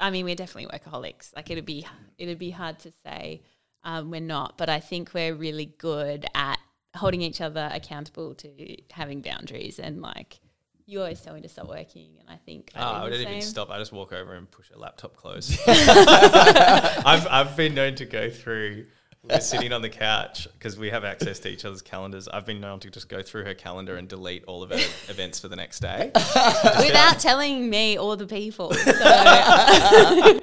I mean, we're definitely workaholics. Like it'd be it'd be hard to say um, we're not, but I think we're really good at holding each other accountable to having boundaries and like you always tell me to stop working, and I think I, I do the don't even stop. I just walk over and push a laptop close. I've I've been known to go through. We're sitting on the couch because we have access to each other's calendars. I've been known to just go through her calendar and delete all of her events for the next day. without telling me or the people. So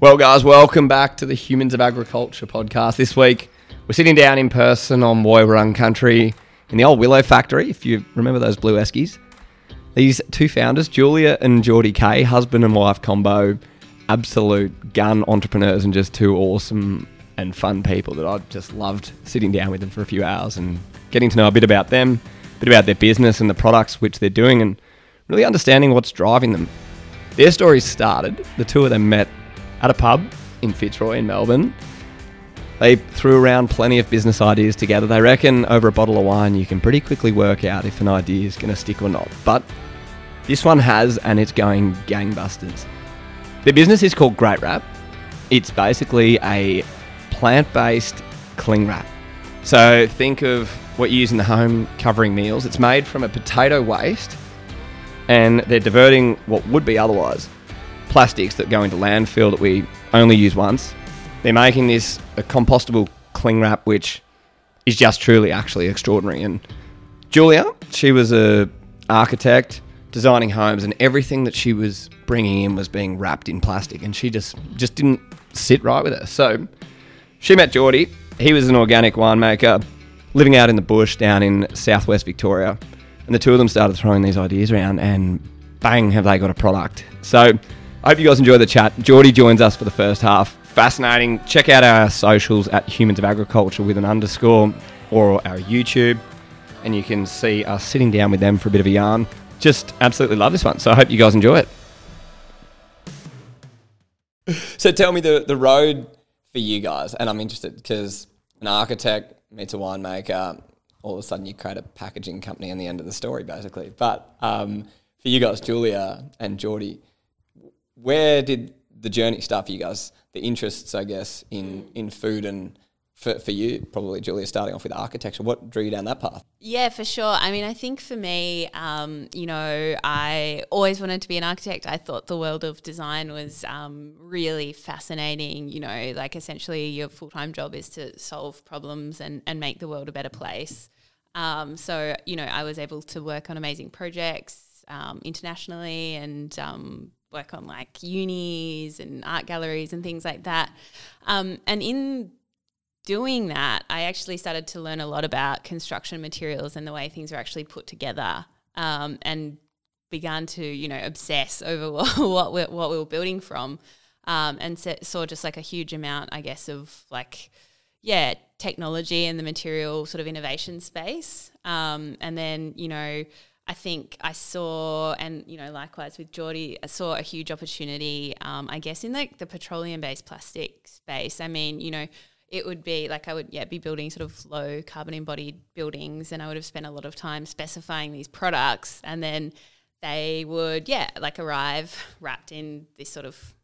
Well, guys, welcome back to the Humans of Agriculture podcast. This week, we're sitting down in person on Woiwurrung country in the old Willow factory, if you remember those blue Eskies. These two founders, Julia and Jordy Kay, husband and wife combo, absolute gun entrepreneurs and just two awesome and fun people that I've just loved sitting down with them for a few hours and getting to know a bit about them, a bit about their business and the products which they're doing, and really understanding what's driving them. Their story started, the two of them met at a pub in Fitzroy in Melbourne. They threw around plenty of business ideas together. They reckon over a bottle of wine you can pretty quickly work out if an idea is going to stick or not. But this one has, and it's going gangbusters. Their business is called Great Wrap. It's basically a plant based cling wrap. So think of what you use in the home covering meals. It's made from a potato waste, and they're diverting what would be otherwise plastics that go into landfill that we only use once. They're making this a compostable cling wrap, which is just truly actually extraordinary. And Julia, she was a architect designing homes, and everything that she was bringing in was being wrapped in plastic, and she just just didn't sit right with her. So she met Jordy. He was an organic winemaker living out in the bush down in southwest Victoria. And the two of them started throwing these ideas around, and bang, have they got a product. So I hope you guys enjoy the chat. Jordy joins us for the first half. Fascinating. Check out our socials at Humans of Agriculture with an underscore or our YouTube, and you can see us sitting down with them for a bit of a yarn. Just absolutely love this one. So I hope you guys enjoy it. So tell me the, the road for you guys, and I'm interested because an architect meets a winemaker, all of a sudden you create a packaging company and the end of the story, basically. But um, for you guys, Julia and Jordy, where did the journey start for you guys? The interests, I guess, in in food and for, for you, probably Julia, starting off with architecture. What drew you down that path? Yeah, for sure. I mean, I think for me, um, you know, I always wanted to be an architect. I thought the world of design was um, really fascinating. You know, like essentially your full time job is to solve problems and, and make the world a better place. Um, so, you know, I was able to work on amazing projects um, internationally and um, work on like unis and art galleries and things like that. Um, and in doing that, I actually started to learn a lot about construction materials and the way things are actually put together, um, and began to you know obsess over what what we, what we were building from, um, and sa- saw just like a huge amount, I guess, of like yeah technology and the material sort of innovation space, um, and then you know. I think I saw, and you know, likewise with Jordy, I saw a huge opportunity. Um, I guess in like the petroleum-based plastic space. I mean, you know, it would be like I would yeah be building sort of low carbon embodied buildings and I would have spent a lot of time specifying these products and then they would yeah like arrive wrapped in this sort of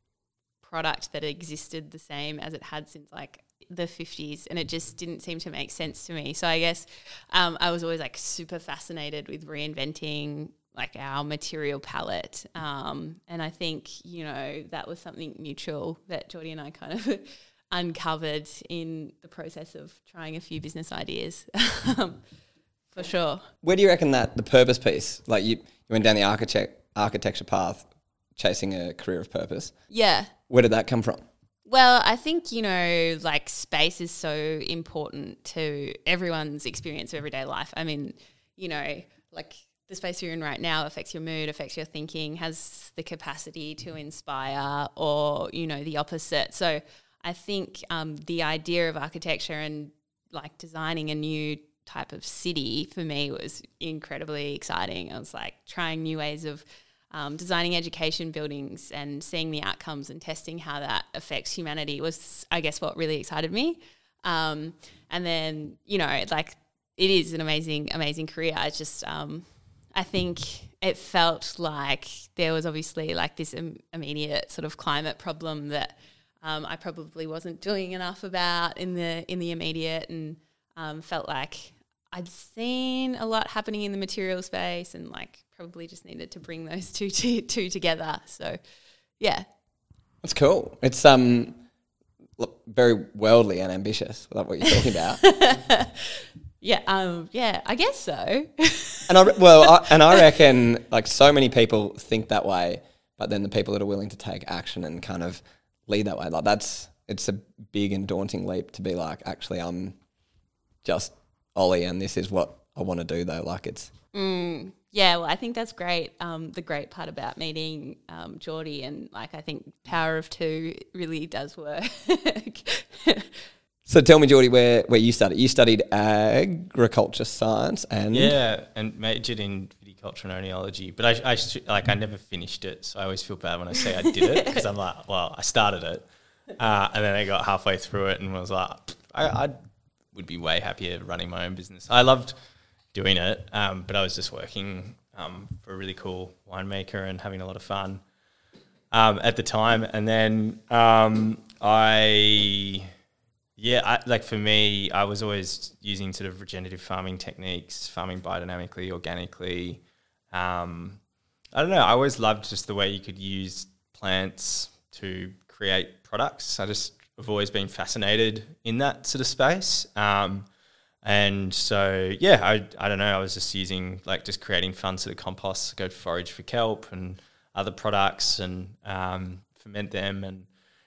product that existed the same as it had since like the 50s and it just didn't seem to make sense to me. So I guess um, I was always like super fascinated with reinventing like our material palette um, and I think you know that was something mutual that Jordy and I kind of uncovered in the process of trying a few business ideas for sure. Where do you reckon that the purpose piece, like you, you went down the architect architecture path, chasing a career of purpose? Yeah. Where did that come from? Well, I think, you know, like space is so important to everyone's experience of everyday life. I mean, you know, like the space you're in right now affects your mood, affects your thinking, has the capacity to inspire or, you know, the opposite. So I think um, the idea of architecture and like designing a new type of city for me was incredibly exciting. I was like trying new ways of um, designing education buildings and seeing the outcomes and testing how that affects humanity was, I guess, what really excited me. Um, and then, you know, like it is an amazing, amazing career. I just, um, I think it felt like there was obviously like this Im- immediate sort of climate problem that um, I probably wasn't doing enough about in the in the immediate, and um, felt like I'd seen a lot happening in the material space, and like probably just needed to bring those two two, two together. So, yeah, That's cool. It's um very worldly and ambitious. I love what you're talking about. yeah, um, yeah, I guess so. and I well, I, and I reckon like so many people think that way, but then the people that are willing to take action and kind of lead that way, like that's it's a big and daunting leap to be like, actually, I'm just Ollie, and this is what I want to do. Though, like it's Mm, yeah, well, I think that's great. Um, the great part about meeting um, Jordy and like I think Power of Two really does work. So tell me, Jordy, where, where you studied? You studied agriculture science and Yeah, and majored in oenology, but I, I like I never finished it, so I always feel bad when I say I did it because I'm like, well, I started it, uh, and then I got halfway through it and was like, I, I would be way happier running my own business. I loved doing it, um, but I was just working um, for a really cool winemaker and having a lot of fun um, at the time, and then um, I. Yeah, I, like for me, I was always using sort of regenerative farming techniques, farming biodynamically, organically. Um, I don't know. I always loved just the way you could use plants to create products. I just have always been fascinated in that sort of space. Um, and so, yeah, I, I don't know. I was just using like just creating fun sort of composts, go forage for kelp and other products and um, ferment them and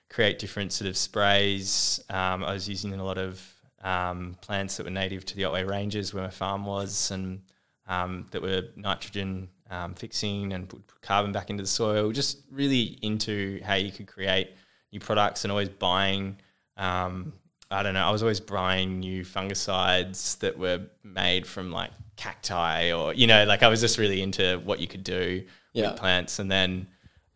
create different sort of sprays. Um, I was using a lot of um, plants that were native to the Otway Ranges where my farm was and um, that were nitrogen um, fixing and put carbon back into the soil. Just really into how you could create new products and always buying. Um, I don't know. I was always buying new fungicides that were made from like cacti or you know, like I was just really into what you could do Yeah. with plants. And then,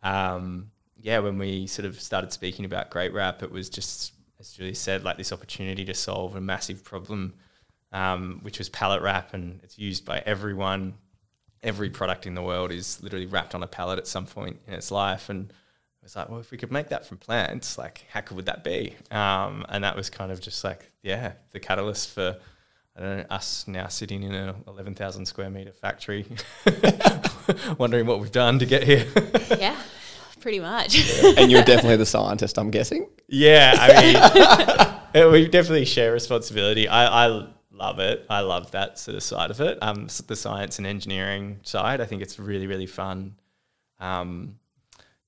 um, yeah, when we sort of started speaking about Great Wrap, it was just as Julie said, like this opportunity to solve a massive problem, um, which was pallet wrap, and it's used by everyone. Every product in the world is literally wrapped on a pallet at some point in its life, and it was like, well, if we could make that from plants, like how cool would that be? Um, and that was kind of just like, yeah, the catalyst for I don't know, us now sitting in a 11,000 square meter factory, wondering what we've done to get here. yeah, pretty much. and you're definitely the scientist, I'm guessing. yeah, I mean, we definitely share responsibility. I, I love it. I love that sort of side of it. Um, the science and engineering side, I think it's really, really fun. Um,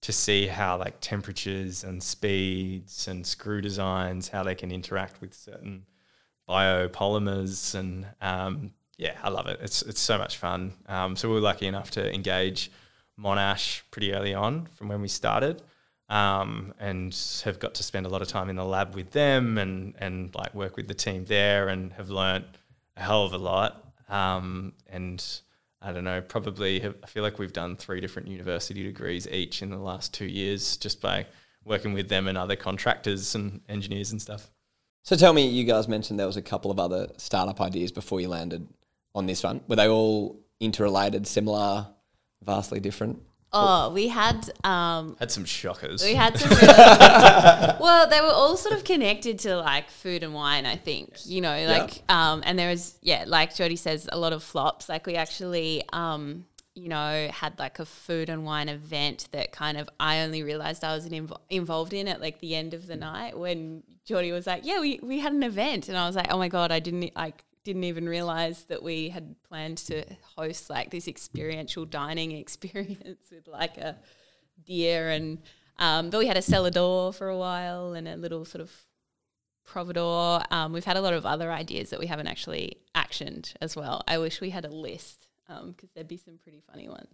to see how like temperatures and speeds and screw designs, how they can interact with certain biopolymers, and um, yeah, I love it. It's it's so much fun. Um, so we were lucky enough to engage Monash pretty early on from when we started, um, and have got to spend a lot of time in the lab with them and and like work with the team there, and have learnt a hell of a lot. Um, and I don't know, probably have, I feel like we've done three different university degrees each in the last two years just by working with them and other contractors and engineers and stuff. So tell me, you guys mentioned there was a couple of other startup ideas before you landed on this one. Were they all interrelated, similar, vastly different? Oh, we had um, Had some shockers. we had some. Really, well, they were all sort of connected to like food and wine. I think you know, like, um, and there was yeah, like Jody says, a lot of flops. Like we actually, um, you know, had like a food and wine event that kind of I only realized I was inv- involved in at like the end of the night when Jody was like, yeah, we we had an event, and I was like, oh my god, I didn't like didn't even realize that we had planned to host like this experiential dining experience with like a deer and um, but we had a cellar door for a while and a little sort of providor. Um, we've had a lot of other ideas that we haven't actually actioned as well. I wish we had a list because there'd be some pretty funny ones.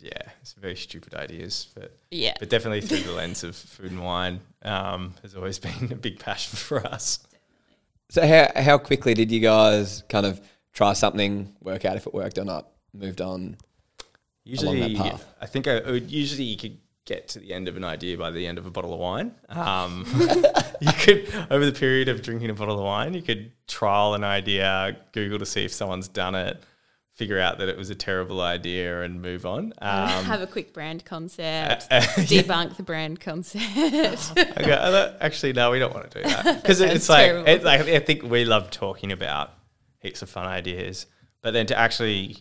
yeah, it's very stupid ideas, but Yeah. but definitely through the lens of food and wine um, has always been a big passion for us. So how how quickly did you guys kind of try something, work out if it worked or not, moved on? Usually. I think I, I would- usually you could get to the end of an idea by the end of a bottle of wine. Um, you could over the period of drinking a bottle of wine, you could trial an idea, Google to see if someone's done it, figure out that it was a terrible idea and move on. Um, have a quick brand concept, uh, debunk the brand concept. okay, uh, actually, no, we don't want to do that because it's like, terrible. it, like I think we love talking about heaps of fun ideas, but then to actually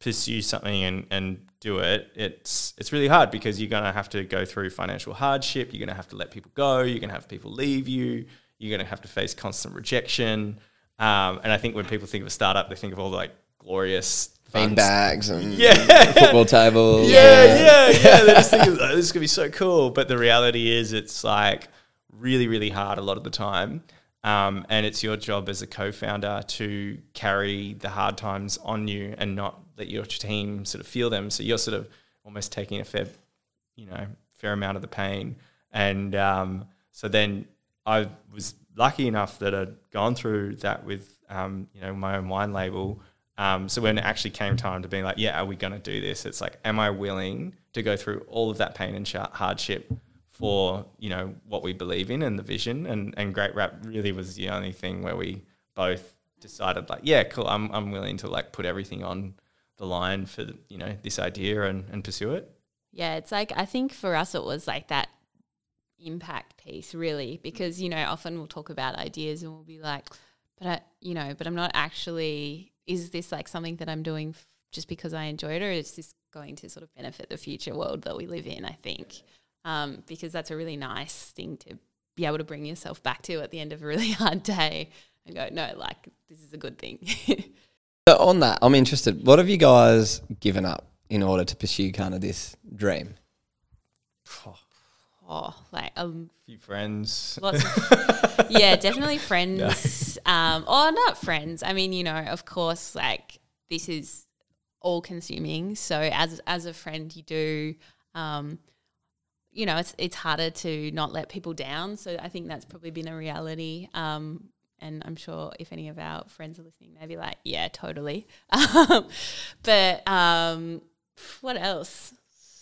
pursue something and, and do it, it's it's really hard because you're gonna have to go through financial hardship. You're gonna have to let people go. You're gonna have people leave you. You're gonna have to face constant rejection. Um, and I think when people think of a startup, they think of all the like glorious fun bags and Yeah. football tables. yeah, yeah, yeah. They just think oh, this is gonna be so cool, but the reality is, it's like really, really hard a lot of the time. Um, and it's your job as a co-founder to carry the hard times on you and not let your team sort of feel them. So you're sort of almost taking a fair, you know, fair amount of the pain. And um, so then I was lucky enough that I'd gone through that with, um, you know, my own wine label. Um, so when it actually came time to being like, yeah, are we going to do this? It's like, am I willing to go through all of that pain and sh- hardship for you know what we believe in and the vision? And and Great Wrap really was the only thing where we both decided like, yeah, cool, I'm I'm willing to like put everything on the line for you know this idea and and pursue it. Yeah, it's like I think for us it was like that impact piece really because you know often we'll talk about ideas and we'll be like but I, you know but I'm not actually is this like something that I'm doing f- just because I enjoy it or is this going to sort of benefit the future world that we live in I think um, because that's a really nice thing to be able to bring yourself back to at the end of a really hard day and go no like this is a good thing So on that, I'm interested. What have you guys given up in order to pursue kind of this dream? oh like um few friends. Lots of, yeah, definitely friends. Um, or not friends. I mean, you know, of course, like this is all consuming. So as as a friend, you do, um, you know, it's it's harder to not let people down. So I think that's probably been a reality. Um, and I'm sure if any of our friends are listening, they'd be like, yeah, totally. But um, what else?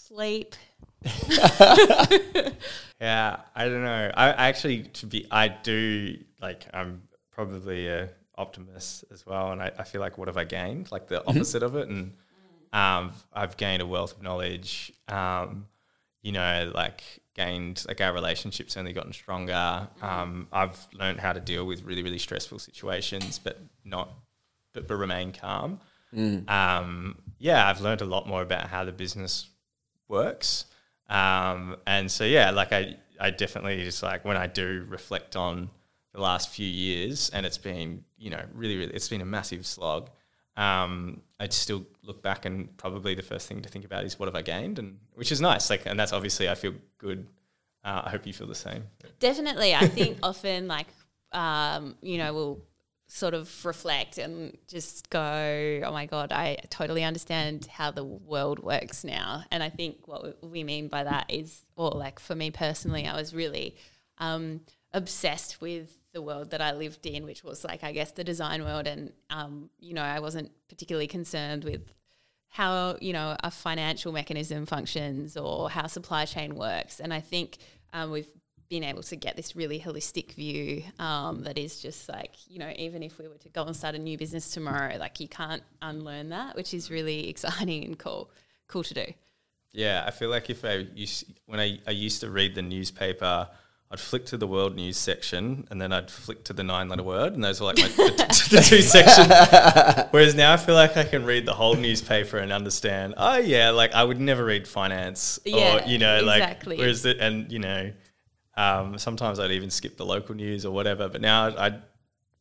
Sleep. Yeah, I don't know. I actually to be I do like I'm probably a optimist as well, and I, I feel like what have I gained? Like the opposite of it, and um, I've gained a wealth of knowledge. Um, you know, like gained like our relationships only gotten stronger. Um, I've learned how to deal with really really stressful situations, but not but, but remain calm. Um, yeah, I've learned a lot more about how the business works. Um, and so yeah, like I, I definitely just like when I do reflect on the last few years, and it's been you know really really it's been a massive slog. Um, I'd still look back and probably the first thing to think about is what have I gained, and which is nice. Like, and that's obviously I feel good. Uh, I hope you feel the same. Definitely. I think often, like, um, you know, we'll sort of reflect and just go, oh my God, I totally understand how the world works now. And I think what we mean by that is, or like for me personally, I was really um, obsessed with the world that I lived in, which was like, I guess, the design world. And, um, you know, I wasn't particularly concerned with how you know a financial mechanism functions or how supply chain works. And I think um, we've been able to get this really holistic view um, that is just like you know even if we were to go and start a new business tomorrow, like you can't unlearn that, which is really exciting and cool, cool to do. Yeah, I feel like if I used, when I, I used to read the newspaper, I'd flick to the world news section and then I'd flick to the nine letter word, and those were like my, the, the two sections. Whereas now I feel like I can read the whole newspaper and understand. Oh yeah, like I would never read finance, Yeah, or you know, exactly. like whereas the, and you know, um, sometimes I'd even skip the local news or whatever. But now I'd, I'd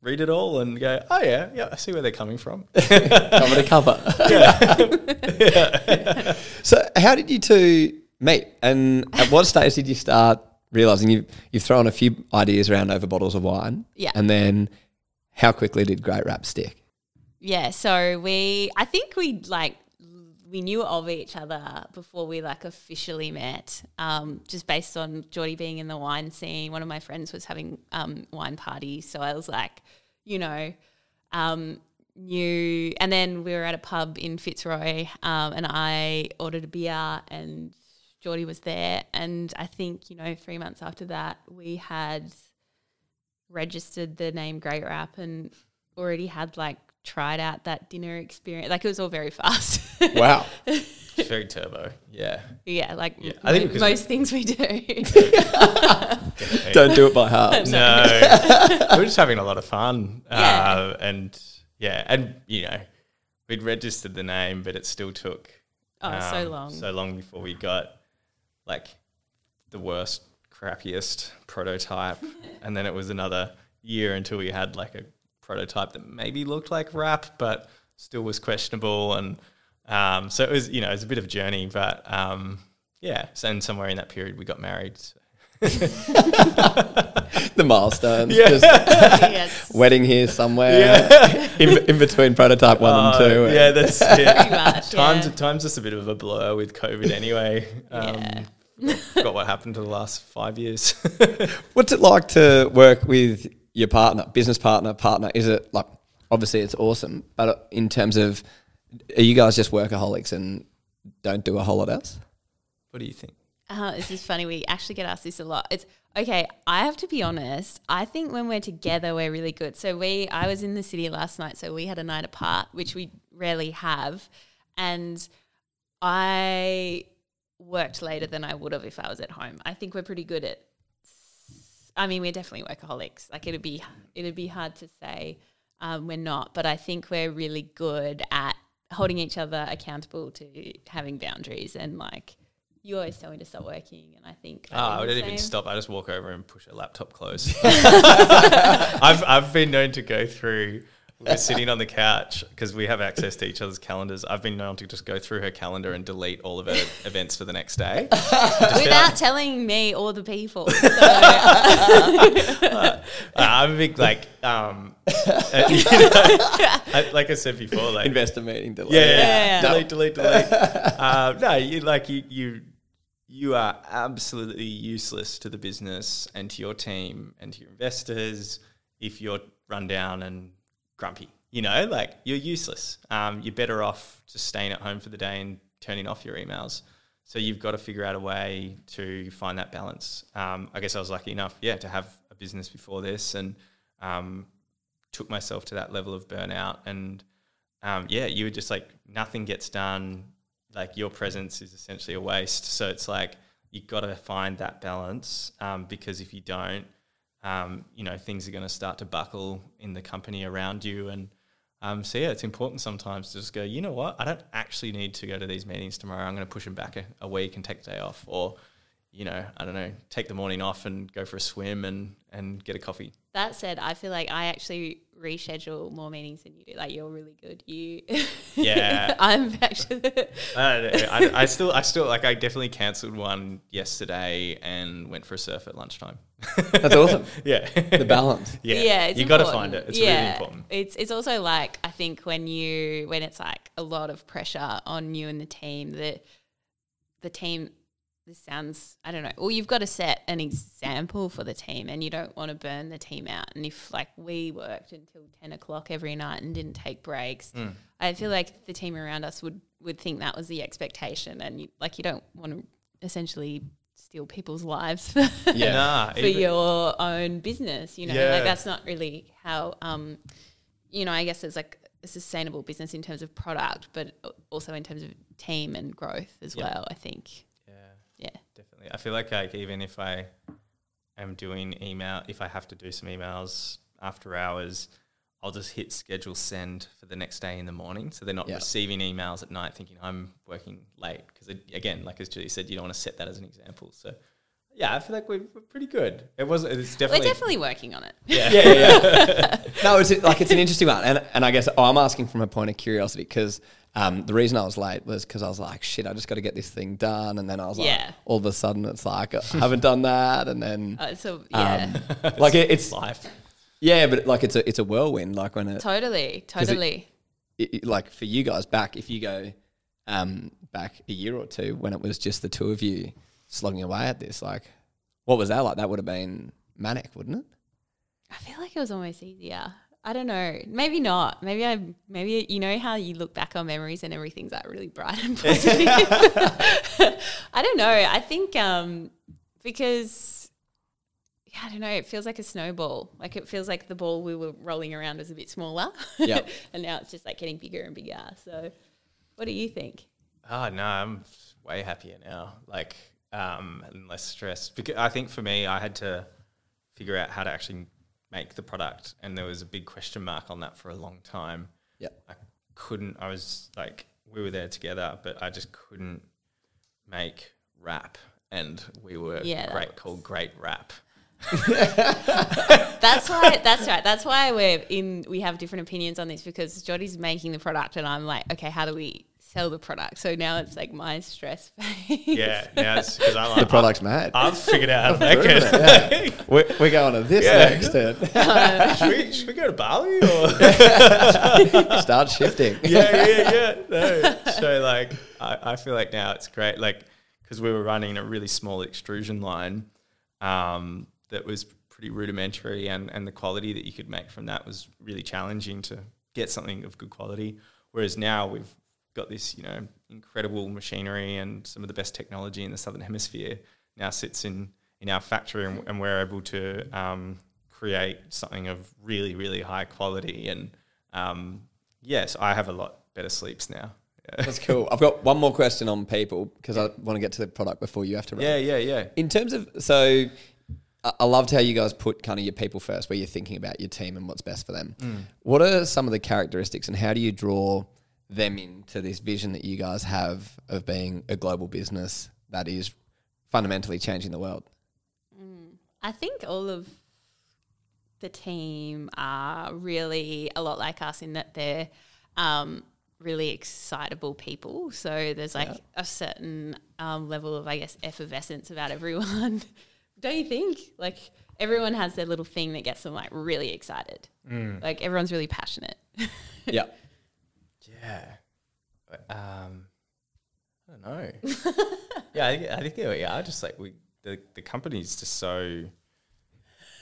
read it all and go, oh yeah, yeah, I see where they're coming from. cover to cover. so, how did you two meet? And at what stage did you start realizing you you've thrown a few ideas around over bottles of wine? Yeah. And then, how quickly did Great Wrap stick? Yeah, so we I think we like we knew of each other before we like officially met. Um, just based on Jordy being in the wine scene, one of my friends was having um, wine parties, so I was like, you know, um, knew. And then we were at a pub in Fitzroy, um, and I ordered a beer, and Jordy was there, and I think you know three months after that we had registered the name Great Wrap and already had like tried out that dinner experience. Like it was all very fast. Wow. It's very turbo. Yeah. yeah, like Yeah, I I think think most things we do. Don't do it by half. No, we're just having a lot of fun. Yeah. Uh, and yeah, and you know, we'd registered the name, but it still took oh, so um, long. so long before we got like the worst, crappiest prototype, and then it was another year until we had like a prototype that maybe looked like wrap, but still was questionable, and um, so it was you know it was a bit of a journey, but um, yeah, so and somewhere in that period we got married. so- the milestones. Yeah. Just yes, wedding here somewhere. in, in between prototype one and Uh, two. and- yeah, that's pretty it. much. time's yeah. time's just a bit of a blur with COVID anyway. Um, Yeah. Forgot what happened to the last five years. What's it like to work with your partner, business partner, partner? Is it like obviously it's awesome, but in terms of are you guys just workaholics and don't do a whole lot else? what do you think? Uh, this is funny. We actually get asked this a lot. It's okay. I have to be honest. I think when we're together, we're really good. So we, I was in the city last night, so we had a night apart, which we rarely have, and I worked later than I would have if I was at home. I think we're pretty good at. I mean, we're definitely workaholics. Like it'd be, it'd be hard to say um, we're not, but I think we're really good at holding each other accountable to having boundaries and like you always tell me to stop working, and I think Oh, I don't even stop. I just walk over and push a laptop close. I've I've been known to go through. We're sitting on the couch because we have access to each other's calendars. I've been known to just go through her calendar and delete all of her events for the next day. without telling me or the people. So, Uh, I'm a big like, um, uh, you know, I- like I said before, like Investor meeting delay. Yeah, yeah, Yeah. yeah. delete, delete, delete. uh, no, you like you you you are absolutely useless to the business and to your team and to your investors if you're run down and grumpy. You know, like you're useless. Um, you're better off just staying at home for the day and turning off your emails. So you've got to figure out a way to find that balance. Um, I guess I was lucky enough, yeah, to have a business before this and um, took myself to that level of burnout and um, yeah, you were just like nothing gets done. Like your presence is essentially a waste. So it's like you've got to find that balance um, because if you don't, um, you know, things are going to start to buckle in the company around you. And um, so yeah, it's important sometimes to just go. You know what? I don't actually need to go to these meetings tomorrow. I'm going to push them back a, a week and take a day off, or you know, I don't know, take the morning off and go for a swim and and get a coffee. that said, I feel like I actually reschedule more meetings than you do. Like you're really good. You, Yeah. I'm actually. I, don't know. I, I still, I still like. I definitely cancelled one yesterday and went for a surf at lunchtime. That's awesome. yeah, The balance. yeah, it's you got to find it. It's yeah. really important. It's it's also like I think when you when it's like a lot of pressure on you and the team that the team this sounds I don't know. Well, you've got to set an example for the team, and you don't want to burn the team out. And if like we worked until ten o'clock every night and didn't take breaks, Mm. I feel like the team around us would would think that was the expectation, and you, like you don't want to essentially steal people's lives for, Yeah. Nah, for even- your own business. You know, Yeah. like that's not really how. Um, you know, I guess it's like a sustainable business in terms of product, but also in terms of team and growth as Yeah. well. I think. Yeah, Yeah. definitely. I feel like like even if I am doing email, if I have to do some emails after hours, I'll just hit schedule send for the next day in the morning, so they're not Yeah. receiving emails at night thinking I'm working late. Because again, like as Julie said, you don't want to set that as an example. So. Yeah, I feel like we're, we're pretty good. It was. It's definitely. We're definitely working on it. Yeah. yeah, yeah, yeah. no, it's like it's an interesting one, and and I guess oh, I'm asking from a point of curiosity because um, the reason I was late was because I was like, shit, I just got to get this thing done, and then I was like, Yeah. all of a sudden it's like I haven't done that, and then Uh, so yeah, um, like it, it's life. yeah, but like it's a it's a whirlwind, like when it, totally, totally. it, it- like for you guys back if you go um, back a year or two when it was just the two of you slogging away at this, like what was that like? That would have been manic, wouldn't it? I feel like it was almost easier. I don't know. Maybe not. Maybe I. Maybe you know how you look back on memories and everything's like really bright and positive. I don't know. I think um, because yeah, I don't know. It feels like a snowball. Like it feels like the ball we were rolling around was a bit smaller. Yep. and now it's just like getting bigger and bigger. So, what do you think? Oh no, I'm way happier now. Like, um, and less stressed. Because I think for me, I had to figure out how to actually make the product, and there was a big question mark on that for a long time. Yeah, I couldn't. I was like, we were there together, but I just couldn't make wrap, and we were Yeah, great was- called Great Wrap. That's why. That's right. That's why we're in. We have different opinions on this because Jodie's making the product, and I'm like, okay, how do we sell the product? So now it's like my stress phase. Yeah, now it's because I like The product's mad. I've figured out how to make Proven it. We're, we're going to this Yeah. next. And should, we, should we go to Bali or? start shifting. yeah, yeah, yeah. No. So like, I, I feel like now it's great. Like, because we were running a really small extrusion line, um, that was pretty rudimentary, and and the quality that you could make from that was really challenging to get something of good quality. Whereas now we've got this, you know, incredible machinery and some of the best technology in the southern hemisphere now sits in in our factory, and, and we're able to um, create something of really, really high quality. And um, yes, I have a lot better sleeps now. Yeah, That's cool. I've got one more question on people because I want to get to the product before you have to run. yeah, yeah, yeah. In terms of, so I I loved how you guys put kind of your people first, where you're thinking about your team and what's best for them. What are some of the characteristics and how do you draw them into this vision that you guys have of being a global business that is fundamentally changing the world? I think all of the team are really a lot like us in that they're um, really excitable people. So there's like a certain um, level of, I guess, effervescence about everyone. Don't you think? Like everyone has their little thing that gets them like really excited. Like everyone's really passionate. yeah. Yeah. Um, I don't know. yeah, I think, I think we are just like we the the company's just so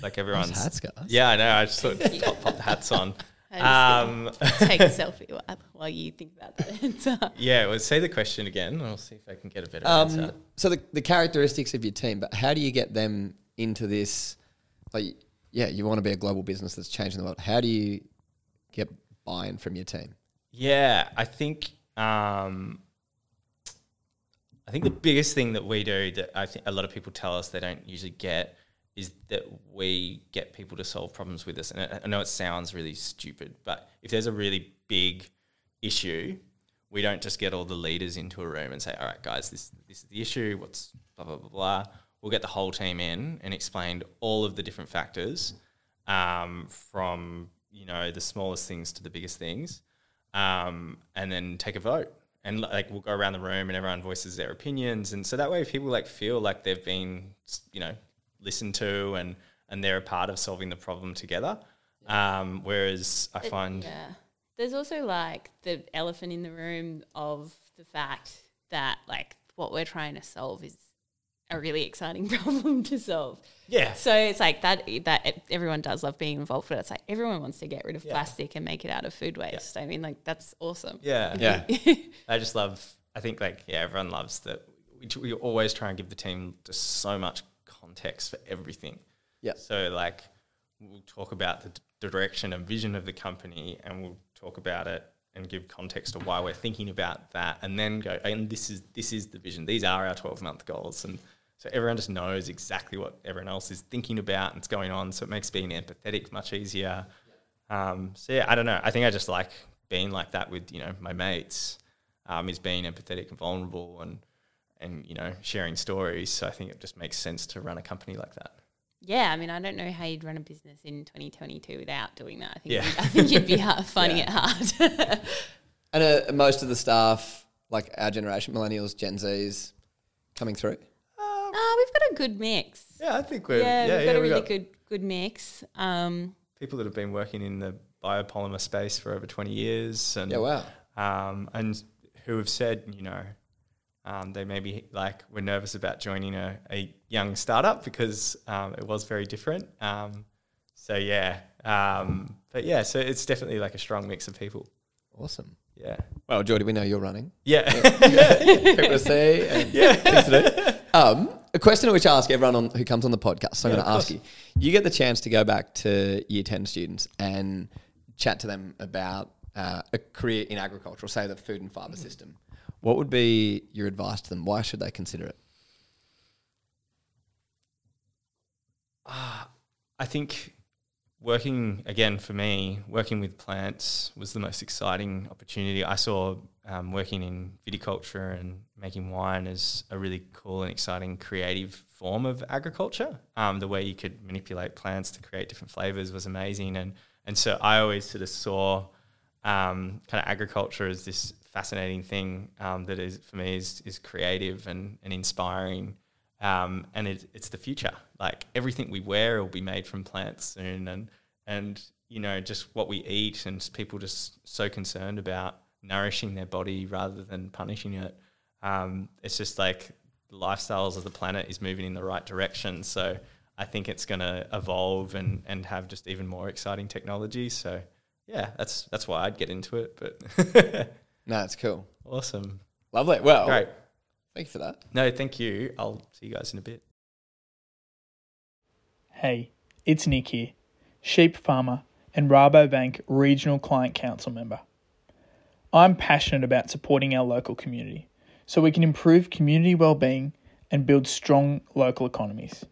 like everyone's hats, guys. Yeah, I know. I just thought pop, pop the hats on. Um, take a selfie while, while you think about that answer. yeah, well, say the question again. and I'll see if I can get a better Um, answer. so the, the characteristics of your team, but how do you get them into this? Like, yeah, you want to be a global business that's changing the world. How do you get buy-in from your team? Yeah, I think um, I think the biggest thing that we do that I think a lot of people tell us they don't usually get is that we get people to solve problems with us. And I, know it sounds really stupid, but if there's a really big issue, we don't just get all the leaders into a room and say, "All right, guys, this this is the issue. What's blah blah blah blah." We'll get the whole team in and explain all of the different factors, um, from you know the smallest things to the biggest things, um, and then take a vote. And like we'll go around the room and everyone voices their opinions, and so that way people like feel like they've been you know listened to and and they're a part of solving the problem together. Um, whereas I find Yeah. There's also like the elephant in the room of the fact that like what we're trying to solve is a really exciting problem to solve. yeah So it's like that that everyone does love being involved, but it's like everyone wants to get rid of plastic and make it out of food waste. I mean, like that's awesome. yeah Yeah. I just love. I think like yeah, everyone loves that. We, we always try and give the team just so much context for everything. Yeah. So like, we'll talk about the d- direction and vision of the company, and we'll talk about it and give context to why we're thinking about that, and then go. And this is this is the vision. These are our twelve month goals, and so everyone just knows exactly what everyone else is thinking about and it's going on. So it makes being empathetic much easier. Um, so yeah, I don't know. I think I just like being like that with you know my mates. Um, is being empathetic and vulnerable and and you know sharing stories. So I think it just makes sense to run a company like that. Yeah, I mean, I don't know how you'd run a business in 2022 without doing that. I think Yeah. you'd, I think you'd be hard, finding it hard. And uh, most of the staff, like our generation, millennials, Gen Zs, coming through. Ah, we've got a good mix. Yeah, I think we're Yeah, yeah, we've yeah, got a really got good good mix. Um, people that have been working in the biopolymer space for over twenty years, and Yeah, wow. um, and who have said you know um, they maybe like were nervous about joining a, a young startup because um, it was very different. Um, so yeah, um, but yeah, so it's definitely like a strong mix of people. Awesome. Yeah, Well, Jordy, we know you're running. yeah, People to see and things to do. Um, a question which I ask everyone on, who comes on the podcast. So I'm Yeah, going to ask you. You get the chance to go back to year 10 students and chat to them about uh, a career in agriculture, or say the food and fibre system. What would be your advice to them? Why should they consider it? I think working again for me, working with plants was the most exciting opportunity. I saw um, working in viticulture and making wine as a really cool and exciting creative form of agriculture. Um, the way you could manipulate plants to create different flavors was amazing, and and so I always sort of saw um, kind of agriculture as this fascinating thing um, that is for me is is creative and and inspiring um, and it, it's the future. Like everything we wear will be made from plants soon, and and you know just what we eat, and people just so concerned about nourishing their body rather than punishing it. Um, it's just like the lifestyles of the planet is moving in the right direction. So I think it's going to evolve and and have just even more exciting technology. So yeah, that's that's why I'd get into it. But No, it's cool. awesome, Lovely. Well, great. Thank you for that. No, thank you. I'll see you guys in a bit. Hey, it's Nick here, sheep farmer and Rabobank Regional Client Council member. I'm passionate about supporting our local community so we can improve community well-being and build strong local economies.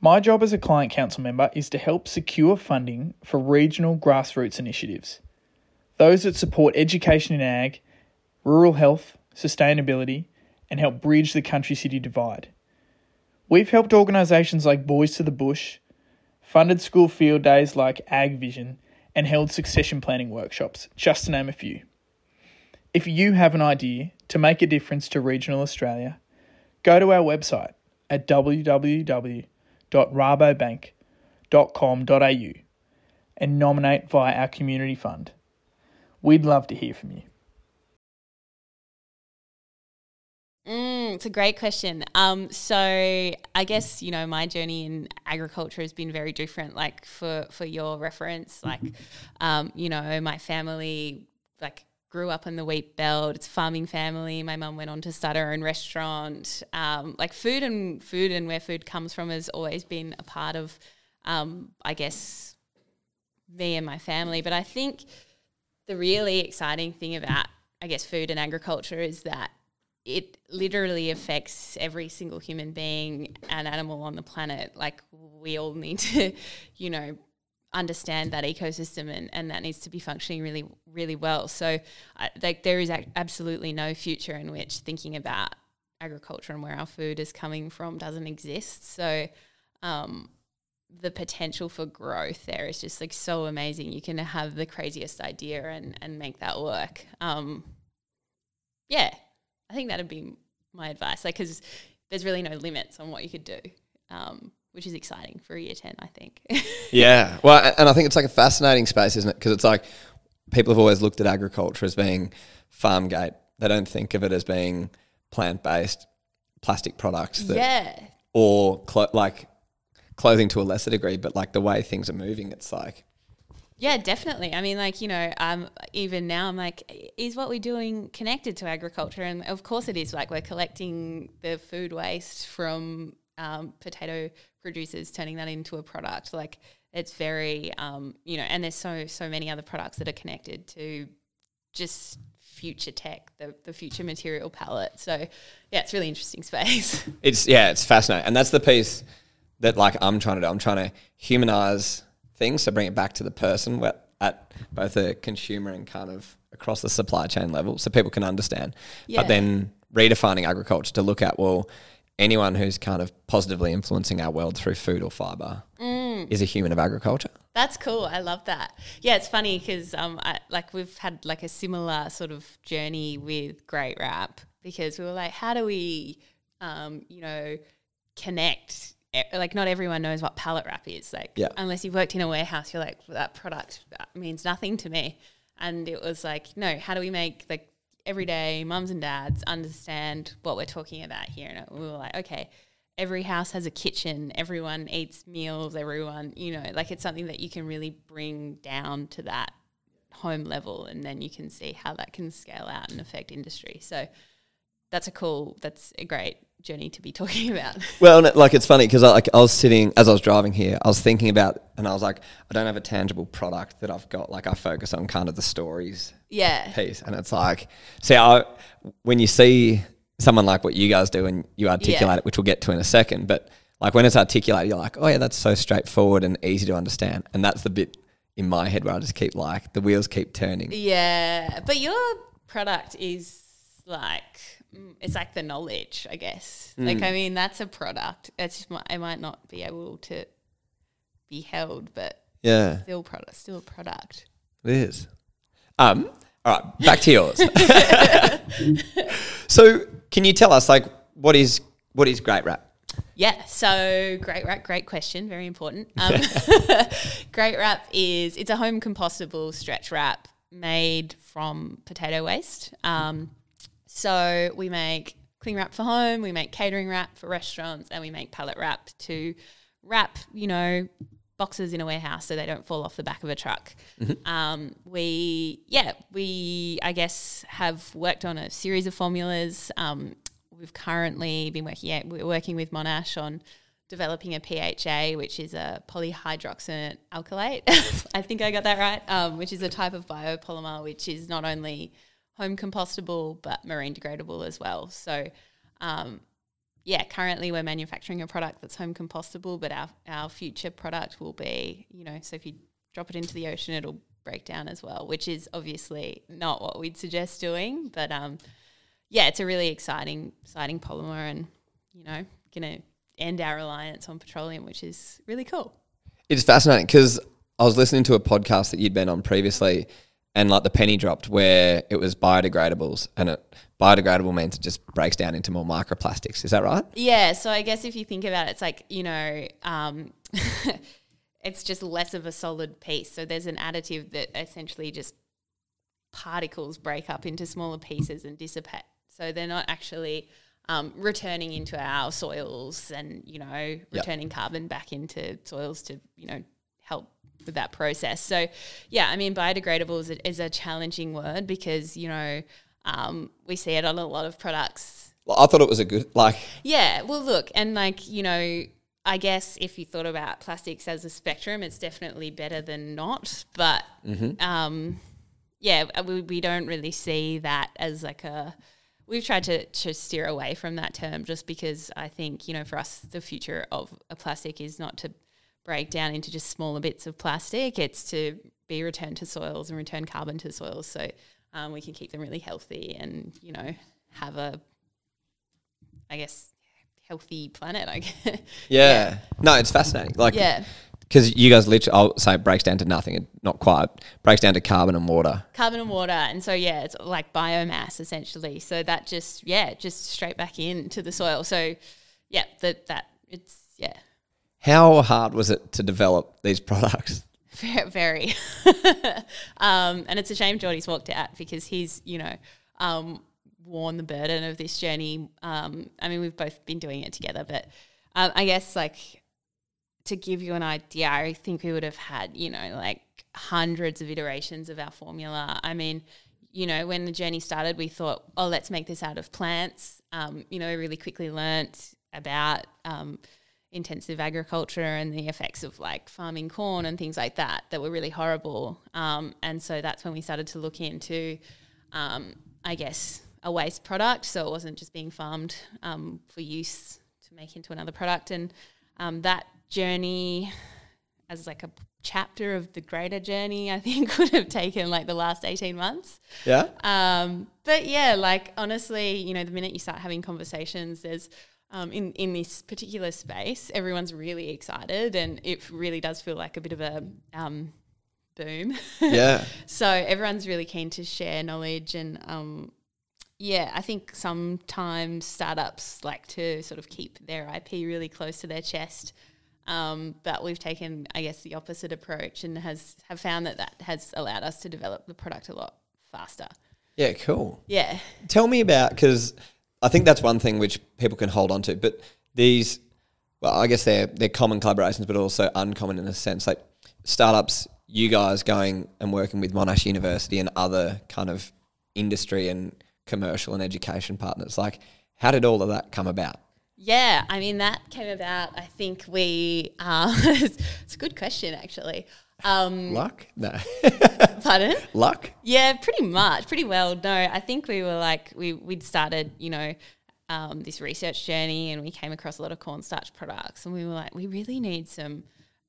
My job as a client council member is to help secure funding for regional grassroots initiatives. Those that support education in ag, rural health, sustainability, and help bridge the country city divide. We've helped organisations like Boys to the Bush, funded school field days like Ag Vision, and held succession planning workshops, just to name a few. If you have an idea to make a difference to regional Australia, go to our website at www.rabobank.com.au and nominate via our community fund. We'd love to hear from you. Mm, it's a great question. Um, so I guess you know my journey in agriculture has been very different. Like for for your reference, like um, you know my family like grew up in the wheat belt. It's a farming family. My mum went on to start her own restaurant. Um, like food and food and where food comes from has always been a part of, um, I guess, me and my family. But I think the really exciting thing about I guess food and agriculture is that it literally affects every single human being and animal on the planet. Like we all need to, you know, understand that ecosystem and, and that needs to be functioning really, really well. So like there is absolutely no future in which thinking about agriculture and where our food is coming from doesn't exist. So um, the potential for growth there is just like so amazing. You can have the craziest idea and, and make that work. Um, yeah, I think that'd be my advice. Like, because there's really no limits on what you could do, um, which is exciting for a year 10, I think. Yeah. Well, and I think it's like a fascinating space, isn't it? Because it's like people have always looked at agriculture as being farm gate. They don't think of it as being plant based plastic products that, yeah. or clo- like clothing to a lesser degree, but like the way things are moving, it's like, Yeah, definitely. I mean, like, you know, um, even now I'm like, is what we're doing connected to agriculture? And of course it is. Like, we're collecting the food waste from um, potato producers, turning that into a product. Like, it's very, um, you know, and there's so, so many other products that are connected to just future tech, the, the future material palette. So, yeah, it's really interesting space. it's, yeah, it's fascinating. And that's the piece that like I'm trying to do. I'm trying to humanize things, so bring it back to the person at both a consumer and kind of across the supply chain level so people can understand. Yeah. But then redefining agriculture to look at, well, anyone who's kind of positively influencing our world through food or fiber is a human of agriculture. That's cool. I love that. Yeah, it's funny because um, I, like we've had like a similar sort of journey with Great Wrap because we were like, how do we, um, you know, connect? Like, not everyone knows what pallet wrap is. Like, Yeah. unless you've worked in a warehouse, you're like, that product that means nothing to me. And it was like, no, how do we make like everyday mums and dads understand what we're talking about here? And we were like, okay, every house has a kitchen, everyone eats meals, everyone, you know, like it's something that you can really bring down to that home level and then you can see how that can scale out and affect industry. So that's a cool, that's a great journey to be talking about. Well, like it's funny because I, like I was sitting as I was driving here, I was thinking about, and I was like, I don't have a tangible product that I've got. Like I focus on kind of the stories yeah. piece, and it's like, see, I when you see someone like what you guys do and you articulate Yeah. it, which we'll get to in a second, but like when it's articulated, you're like, oh yeah, that's so straightforward and easy to understand, and that's the bit in my head where I just keep like the wheels keep turning. Yeah, but your product is like it's like the knowledge, I guess. Like I mean, that's a product. It's just, it might not be able to be held, but Yeah, still product, still a product. it is. Um, all right, back to yours. so, can you tell us like what is what is Great Wrap? Yeah, so great wrap, great question, very important. Um, great wrap is it's a home compostable stretch wrap made from potato waste. Um, so we make cling wrap for home, we make catering wrap for restaurants, and we make pallet wrap to wrap, you know, boxes in a warehouse so they don't fall off the back of a truck. Um, we, yeah, we, I guess, have worked on a series of formulas. Um, we've currently been working, yeah, we're working with Monash on developing a PHA, which is a polyhydroxynate alkylate. I think I got that right, um, which is a type of biopolymer which is not only home compostable but marine degradable as well. So, um, yeah, currently we're manufacturing a product that's home compostable, but our, our future product will be, you know, so if you drop it into the ocean, it'll break down as well, which is obviously not what we'd suggest doing. But um, yeah, it's a really exciting, exciting polymer and, you know, going to end our reliance on petroleum, which is really cool. It's fascinating because I was listening to a podcast that you'd been on previously, and like the penny dropped where it was biodegradables, and it biodegradable means it just breaks down into more microplastics. Is that right? Yeah, so I guess if you think about it, it's like, you know, um, it's just less of a solid piece. So there's an additive that essentially just particles break up into smaller pieces and dissipate. So they're not actually um, returning into our soils and, you know, returning carbon back into soils to, you know, help with that process. So, yeah, I mean, biodegradable is a, is a challenging word because, you know, um, we see it on a lot of products Well, I thought it was a good like. yeah, well, look, and like, you know, I guess if you thought about plastics as a spectrum, it's definitely better than not. But um, yeah, we, we don't really see that as like a. We've tried to, to steer away from that term just because I think, you know, for us, the future of a plastic is not to break down into just smaller bits of plastic, it's to be returned to soils and return carbon to soils so um, we can keep them really healthy and, you know, have a I guess, healthy planet. I guess. Yeah. No, it's fascinating. Like, yeah. because you guys literally, I'll say it breaks down to nothing. It- Not quite. Breaks down to carbon and water. Carbon and water. And so, yeah, it's like biomass essentially. So that just, yeah, just straight back into the soil. So, yeah, that, that, it's, yeah, How hard was it to develop these products? very. um, and it's a shame Jordy's walked out because he's, you know, um, worn the burden of this journey. Um, I mean, we've both been doing it together, but um, I guess like to give you an idea, I think we would have had, you know, like hundreds of iterations of our formula. I mean, you know, when the journey started, we thought, oh, let's make this out of plants. Um, you know, we really quickly learnt about um, intensive agriculture and the effects of like farming corn and things like that that were really horrible. Um, and so that's when we started to look into, um, I guess, a waste product. So it wasn't just being farmed um, for use to make into another product. And um, that journey, as like a chapter of the greater journey, I think would have taken like the last 18 months. Yeah. Um, but yeah, like honestly, you know, the minute you start having conversations, there's um, in in this particular space, everyone's really excited, and it really does feel like a bit of a um, boom. Yeah. so everyone's really keen to share knowledge, and um, yeah, I think sometimes startups like to sort of keep their IP really close to their chest. Um, but we've taken, I guess, the opposite approach, and has have found that that has allowed us to develop the product a lot faster. Yeah. Cool. Yeah. Tell me about because I think that's one thing which people can hold on to. But these, well, I guess they're they're common collaborations, but also uncommon in a sense. Like startups, you guys going and working with Monash University and other kind of industry and commercial and education partners? Like, how did all of that come about? Yeah, I mean that came about. I think we. Uh, it's a good question, actually. Um, Luck? No. pardon? Luck? Yeah, pretty much, pretty well. No, I think we were like we we'd started, you know, um, this research journey, and we came across a lot of cornstarch products, and we were like, we really need some,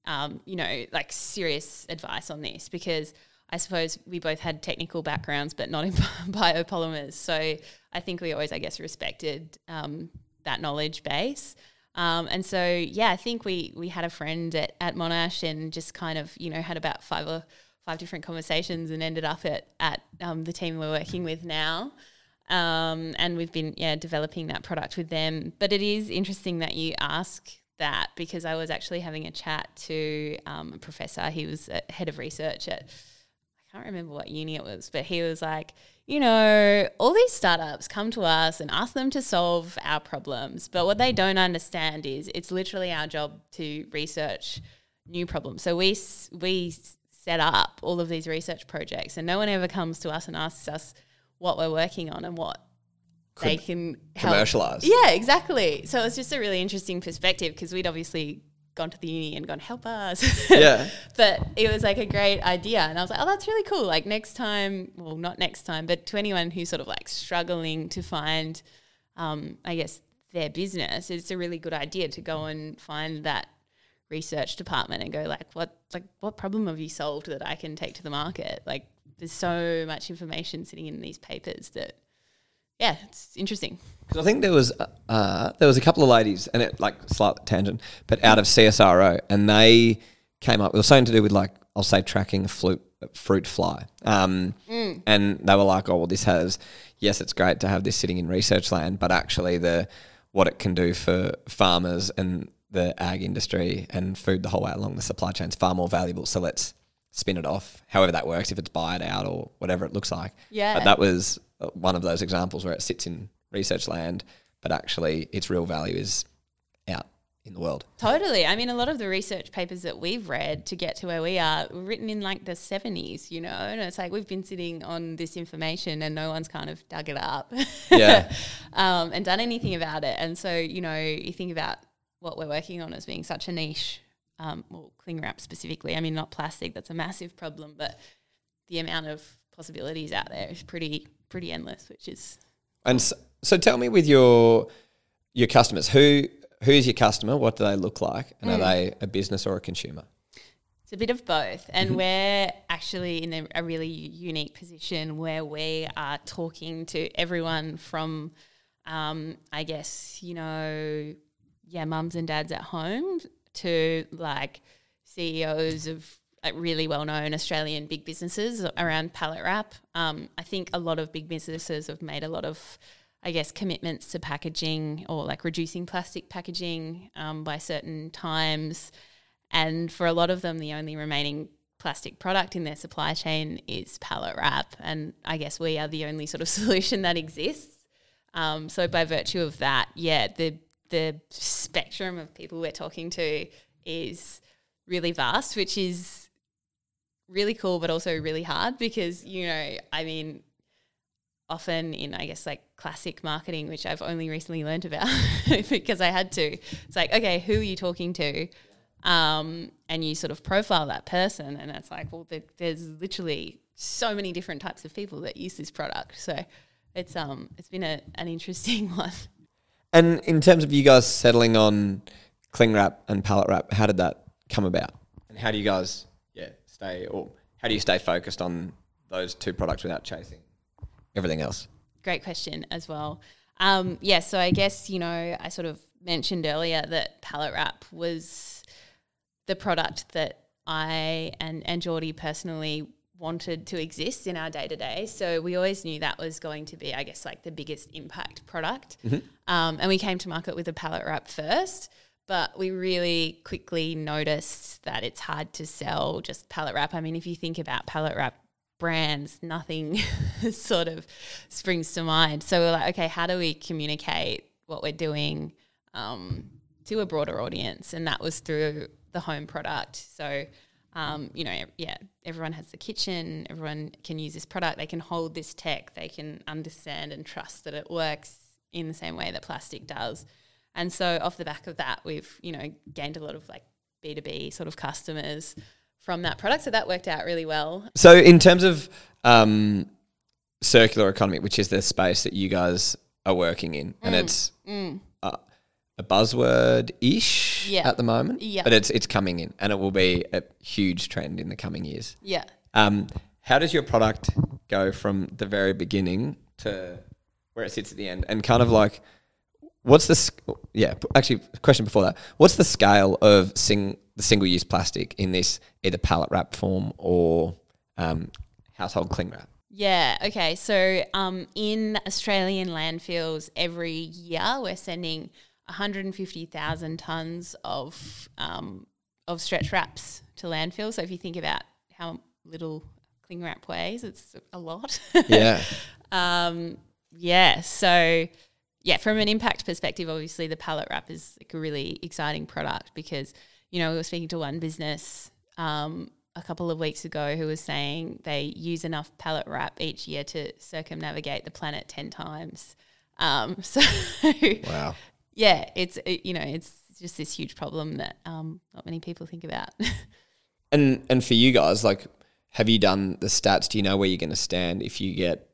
um, you know, like serious advice on this because I suppose we both had technical backgrounds, but not in biopolymers. So I think we always, I guess, respected um, that knowledge base. Um, and so, yeah, I think we we had a friend at, at Monash and just kind of, you know, had about five or five different conversations and ended up at, at um, the team we're working with now. Um, and we've been, yeah, developing that product with them. But it is interesting that you ask that because I was actually having a chat to um, a professor. He was a head of research at, I can't remember what uni it was, but he was like, you know, all these startups come to us and ask them to solve our problems. But what they don't understand is it's literally our job to research new problems. So we, we set up all of these research projects, and no one ever comes to us and asks us what we're working on and what they can help. Commercialize. Yeah, exactly. So it's just a really interesting perspective because we'd obviously gone to the uni and gone, help us. Yeah. but it was like a great idea. And I was like, oh, that's really cool. Like next time, well, not next time, but to anyone who's sort of like struggling to find, um, I guess, their business, it's a really good idea to go and find that research department and go like, what, like, what problem have you solved that I can take to the market? Like, there's so much information sitting in these papers that, yeah, it's interesting. Because I think there was uh, there was a couple of ladies, and it like slight tangent, but out of CSIRO, and they came up. It was something to do with like I'll say tracking a fruit fruit fly, um, and they were like, "Oh, well, this has yes, it's great to have this sitting in research land, but actually the what it can do for farmers and the ag industry and food the whole way along the supply chain is far more valuable. So let's spin it off, however that works, if it's buy it out or whatever it looks like. Yeah. But that was uh, one of those examples where it sits in research land, but actually its real value is out in the world. Totally. I mean, a lot of the research papers that we've read to get to where we are were written in like the 70s, you know, and it's like we've been sitting on this information and no one's kind of dug it up Yeah. um, and done anything about it. And so, you know, you think about what we're working on as being such a niche, um, well, cling wrap specifically. I mean, not plastic, that's a massive problem, but the amount of possibilities out there is pretty, pretty endless, which is And so, so tell me with your your customers, who who's your customer? What do they look like? And are they a business or a consumer? It's a bit of both. And we're actually in a, a really unique position where we are talking to everyone from, um, I guess, you know, yeah, mums and dads at home to like CEOs of like really well known Australian big businesses around pallet wrap. Um, I think a lot of big businesses have made a lot of, I guess, commitments to packaging or like reducing plastic packaging um, by certain times. And for a lot of them, the only remaining plastic product in their supply chain is pallet wrap. And I guess we are the only sort of solution that exists. Um, so by virtue of that, yeah, the the spectrum of people we're talking to is really vast, which is really cool, but also really hard because you know, I mean, often in I guess like classic marketing, which I've only recently learned about because I had to. It's like, okay, who are you talking to? Um, and you sort of profile that person, and it's like, well, there, there's literally so many different types of people that use this product. So it's um, it's been a, an interesting one. And in terms of you guys settling on cling wrap and pallet wrap, how did that come about? And how do you guys, yeah, stay or how do you stay focused on those two products without chasing everything else? Great question as well. Um, yeah, so I guess you know I sort of mentioned earlier that pallet wrap was the product that I and and Jordy personally wanted to exist in our day to day. So we always knew that was going to be, I guess, like the biggest impact product. Um, and we came to market with a pallet wrap first, but we really quickly noticed that it's hard to sell just pallet wrap. I mean, if you think about pallet wrap brands, nothing sort of springs to mind. So we're like, okay, how do we communicate what we're doing um, to a broader audience? And that was through the home product. So um, you know, yeah, everyone has the kitchen, everyone can use this product, they can hold this tech, they can understand and trust that it works in the same way that plastic does. And so off the back of that, we've, you know, gained a lot of like B2B sort of customers from that product. So that worked out really well. So, in terms of um, circular economy, which is the space that you guys are working in, and Mm, it's uh, a buzzword ish Yeah. at the moment, Yeah. but it's it's coming in, and it will be a huge trend in the coming years. Yeah. Um, how does your product go from the very beginning to where it sits at the end, and kind of like? What's the sc- yeah? Actually, question before that. What's the scale of sing the single use plastic in this either pallet wrap form or um, household cling wrap? Yeah. Okay. So, um, in Australian landfills, every year we're sending 150,000 tons of um, of stretch wraps to landfill. So, if you think about how little cling wrap weighs, it's a lot. Yeah, um, yeah. So, yeah, from an impact perspective, obviously the pallet wrap is like a really exciting product because you know we were speaking to one business um, a couple of weeks ago who was saying they use enough pallet wrap each year to circumnavigate the planet ten times. Um, so, wow. Yeah, it's it, you know it's just this huge problem that um, not many people think about. And and for you guys, like, have you done the stats? Do you know where you're going to stand if you get?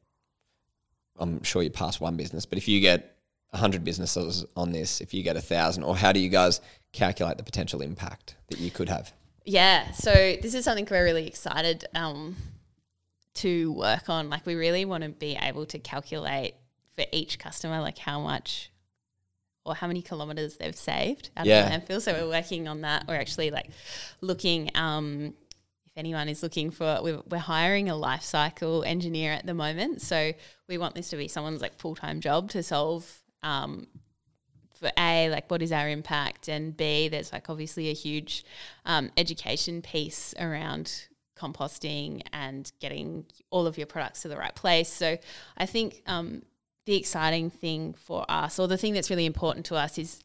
I'm sure you pass one business, but if you get hundred businesses on this, if you get a thousand, or how do you guys calculate the potential impact that you could have? Yeah, so this is something we're really excited um, to work on. Like, we really want to be able to calculate for each customer, like how much or how many kilometers they've saved out Yeah. of the landfill. So we're working on that. We're actually like looking. Um, if anyone is looking for, we're, we're hiring a life cycle engineer at the moment. So we want this to be someone's like full time job to solve um, for A, like what is our impact, and B, there's like obviously a huge um, education piece around composting and getting all of your products to the right place. So I think um, the exciting thing for us, or the thing that's really important to us, is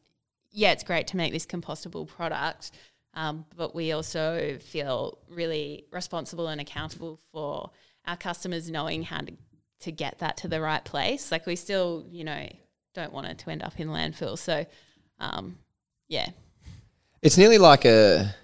yeah, it's great to make this compostable product, um, but we also feel really responsible and accountable for our customers knowing how to, to get that to the right place. Like we still, you know, don't want it to end up in landfill. So, um, yeah, It's nearly like a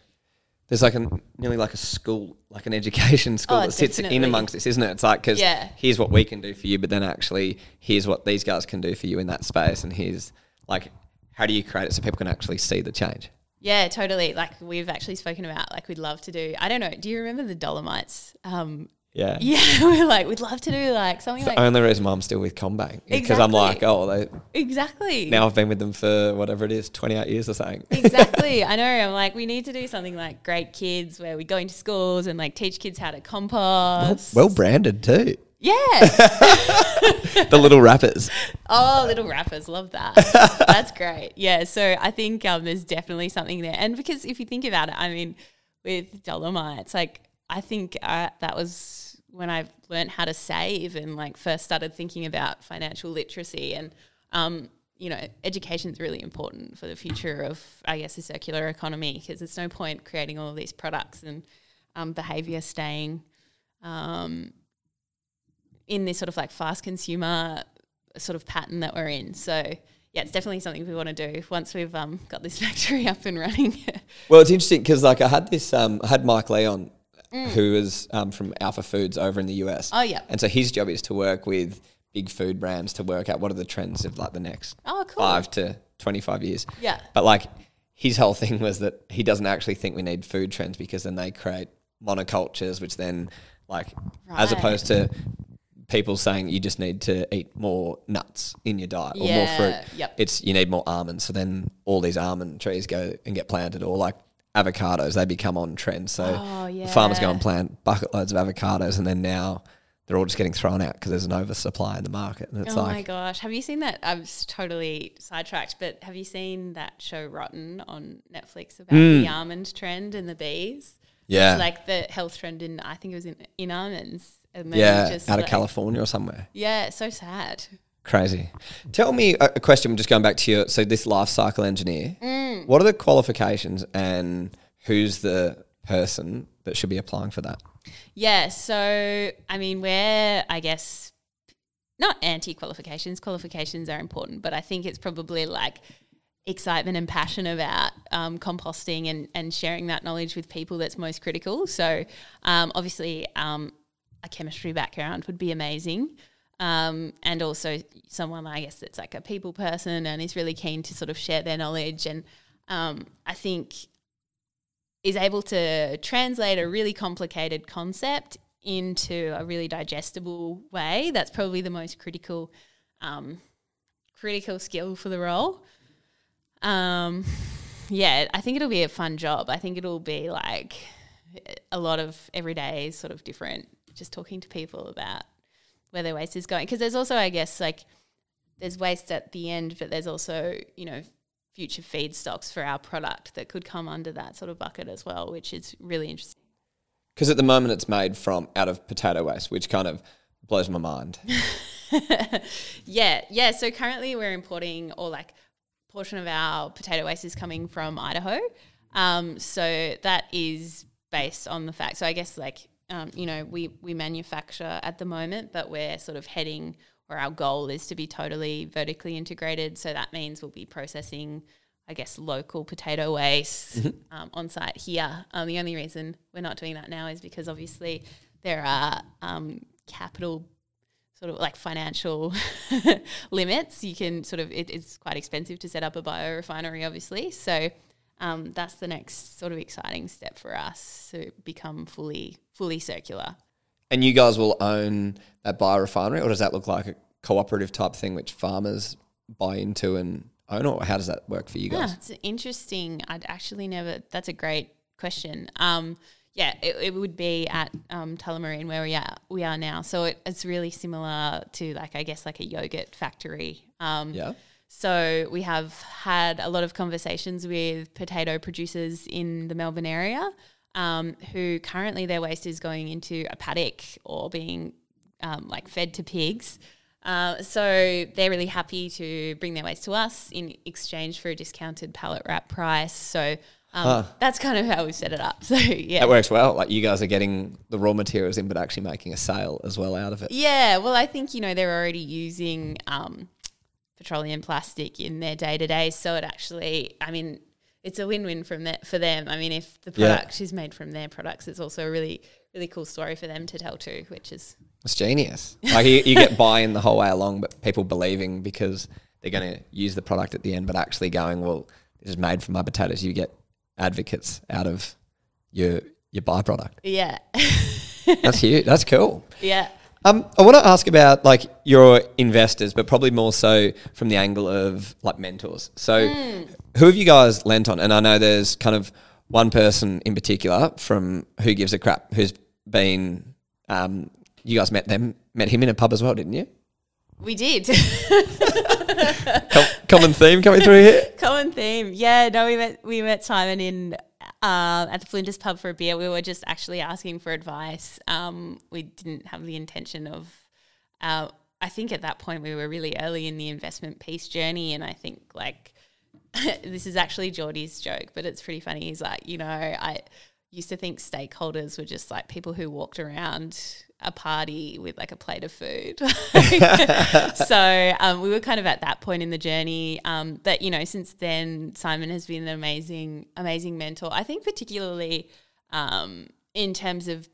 there's like a nearly like a school, like an education school Oh, that sits in amongst this, isn't it? It's like because Yeah. here's what we can do for you, but then actually here's what these guys can do for you in that space, and here's like how do you create it so people can actually see the change? Yeah, totally. Like we've actually spoken about, like we'd love to do. I don't know. Do you remember the Dollarmites? Um, Yeah. yeah, we're like we'd love to do like something It's like the only reason why I'm still with CommBank because I'm like, oh, they, exactly. now I've been with them for whatever it is, 28 years or something. exactly. I know. I'm like, we need to do something like Great Kids, where we go into schools and like teach kids how to compost. well branded too. yeah. The little wrappers. Oh, little wrappers love that. That's great. Yeah. So I think um, there's definitely something there, and because if you think about it, I mean, with Dollarmites, like I think uh, that was when I learned how to save and like first started thinking about financial literacy and um, you know, education is really important for the future of, I guess, the circular economy because there's no point creating all of these products and um, behavior staying um, in this sort of like fast consumer sort of pattern that we're in. So yeah, it's definitely something we want to do once we've um, got this factory up and running. Well, it's interesting because like I had this, um, I had Mike Leon, Mm. who is um, from Alpha Foods over in the US. Oh, yeah. And so his job is to work with big food brands to work out what are the trends of like the next Oh, cool. five to twenty five years. Yeah. But like his whole thing was that he doesn't actually think we need food trends because then they create monocultures, which then like as opposed to people saying you just need to eat more nuts in your diet or more fruit. yep. It's you need more almonds. So then all these almond trees go and get planted or like avocados, they become on trend. So Oh, the farmers go and plant bucket loads of avocados and then now they're all just getting thrown out because there's an oversupply in the market. And it's oh my gosh. Have you seen that? I was totally sidetracked, but have you seen that show Rotten on Netflix about the almond trend and the bees? Hmm. Yeah. It's like the health trend in, I think it was in, in almonds. And then yeah, just out of like- California or somewhere. Yeah, so sad. Crazy. Tell me a, a question. Just going back to your so this life cycle engineer. Mm. What are the qualifications and who's the person that should be applying for that? Yeah, so I mean, we're I guess not anti qualifications. Qualifications are important, but I think it's probably like excitement and passion about um, composting and, and sharing that knowledge with people that's most critical. So, um, obviously, um, a chemistry background would be amazing. Um, and also someone, I guess, that's like a people person and is really keen to sort of share their knowledge. And um, I think is able to translate a really complicated concept into a really digestible way. That's probably the most critical um, critical skill for the role. Um, yeah, I think it'll be a fun job. I think it'll be like a lot of everyday sort of different, just talking to people about where their waste is going. Because there's also, I guess, like there's waste at the end, but there's also, you know, future feedstocks for our product that could come under that sort of bucket as well, which is really interesting. Because at the moment it's made from out of potato waste, which kind of blows my mind. yeah, yeah. So currently we're importing, or like portion of our potato waste is coming from Idaho. Um, so that is based on the fact. So I guess like um, you know we we manufacture at the moment, but we're sort of heading or our goal is to be totally vertically integrated. So that means we'll be processing, I guess, local potato waste mm-hmm. um, on site here. Um, the only reason we're not doing that now is because obviously there are um, capital sort of like financial limits. You can sort of it, it's quite expensive to set up a biorefinery, obviously. So um, that's the next sort of exciting step for us to become fully fully circular. And you guys will own that biorefinery, or does that look like a cooperative type thing which farmers buy into and own, or how does that work for you guys? Yeah, it's interesting. I'd actually never. That's a great question. Um, yeah, it, it, would be at um, Tullamarine where we are we are now. So it, it's really similar to like I guess like a yogurt factory. Um, yeah. So we have had a lot of conversations with potato producers in the Melbourne area um, who currently their waste is going into a paddock or being um, like fed to pigs. Uh, so they're really happy to bring their waste to us in exchange for a discounted pallet wrap price. So um, huh. that's kind of how we set it up. So yeah, that works well. Like you guys are getting the raw materials in, but actually making a sale as well out of it. Yeah, well, I think you know they're already using um, petroleum plastic in their day to day, so it actually, I mean, it's a win-win from that for them. I mean, if the product yeah. is made from their products, it's also a really really cool story for them to tell too, which is it's genius. Like you, you get buy-in the whole way along, but people believing because they're going to use the product at the end, but actually going, well, this is made from my potatoes. You get advocates out of your your byproduct. Yeah, that's huge. That's cool. Yeah. Um, I want to ask about like your investors, but probably more so from the angle of like mentors. So, mm. who have you guys lent on? And I know there's kind of one person in particular from Who Gives a Crap who's been. Um, you guys met them, met him in a pub as well, didn't you? We did. Common theme coming through here. Common theme, yeah. No, we met we met Simon in uh, at the Flinders pub for a beer. We were just actually asking for advice. Um, we didn't have the intention of. Uh, I think at that point we were really early in the investment piece journey, and I think like this is actually Jordy's joke, but it's pretty funny. He's like, you know, I used to think stakeholders were just like people who walked around a party with like a plate of food. so um, we were kind of at that point in the journey. Um, but you know, since then, Simon has been an amazing, amazing mentor. I think particularly um, in terms of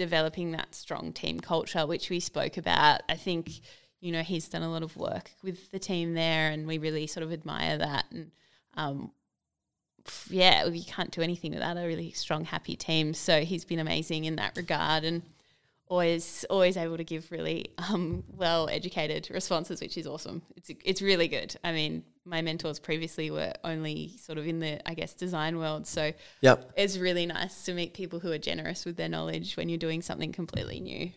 developing that strong team culture, which we spoke about. I think you know he's done a lot of work with the team there, and we really sort of admire that. And um, yeah, we can't do anything without a really strong, happy team. So he's been amazing in that regard, and always always able to give really um, well educated responses, which is awesome. It's it's really good. I mean, my mentors previously were only sort of in the I guess design world, so yep. it's really nice to meet people who are generous with their knowledge when you're doing something completely new.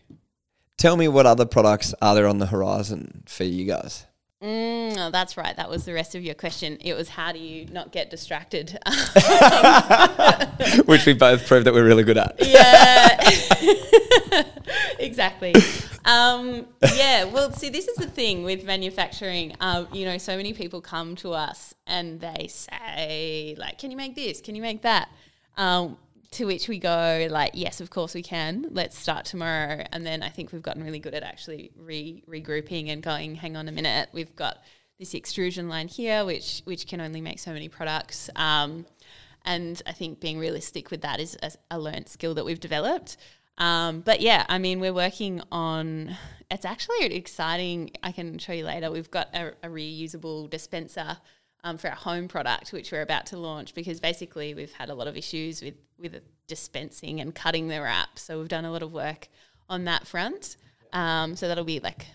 Tell me what other products are there on the horizon for you guys? Mm, oh, that's right. That was the rest of your question. It was how do you not get distracted? Which we both proved that we're really good at. Yeah, exactly. Um, yeah, well, see, this is the thing with manufacturing. Um, you know, so many people come to us and they say, like, can you make this? Can you make that? Um, to which we go like, yes, of course we can. Let's start tomorrow. And then I think we've gotten really good at actually re- regrouping and going, hang on a minute, we've got this extrusion line here, which which can only make so many products. Um, and I think being realistic with that is a, a learned skill that we've developed. Um, but yeah, I mean, we're working on. It's actually exciting. I can show you later. We've got a, a reusable dispenser um, for our home product, which we're about to launch because basically we've had a lot of issues with with dispensing and cutting the wrap. So we've done a lot of work on that front. Um, so that'll be like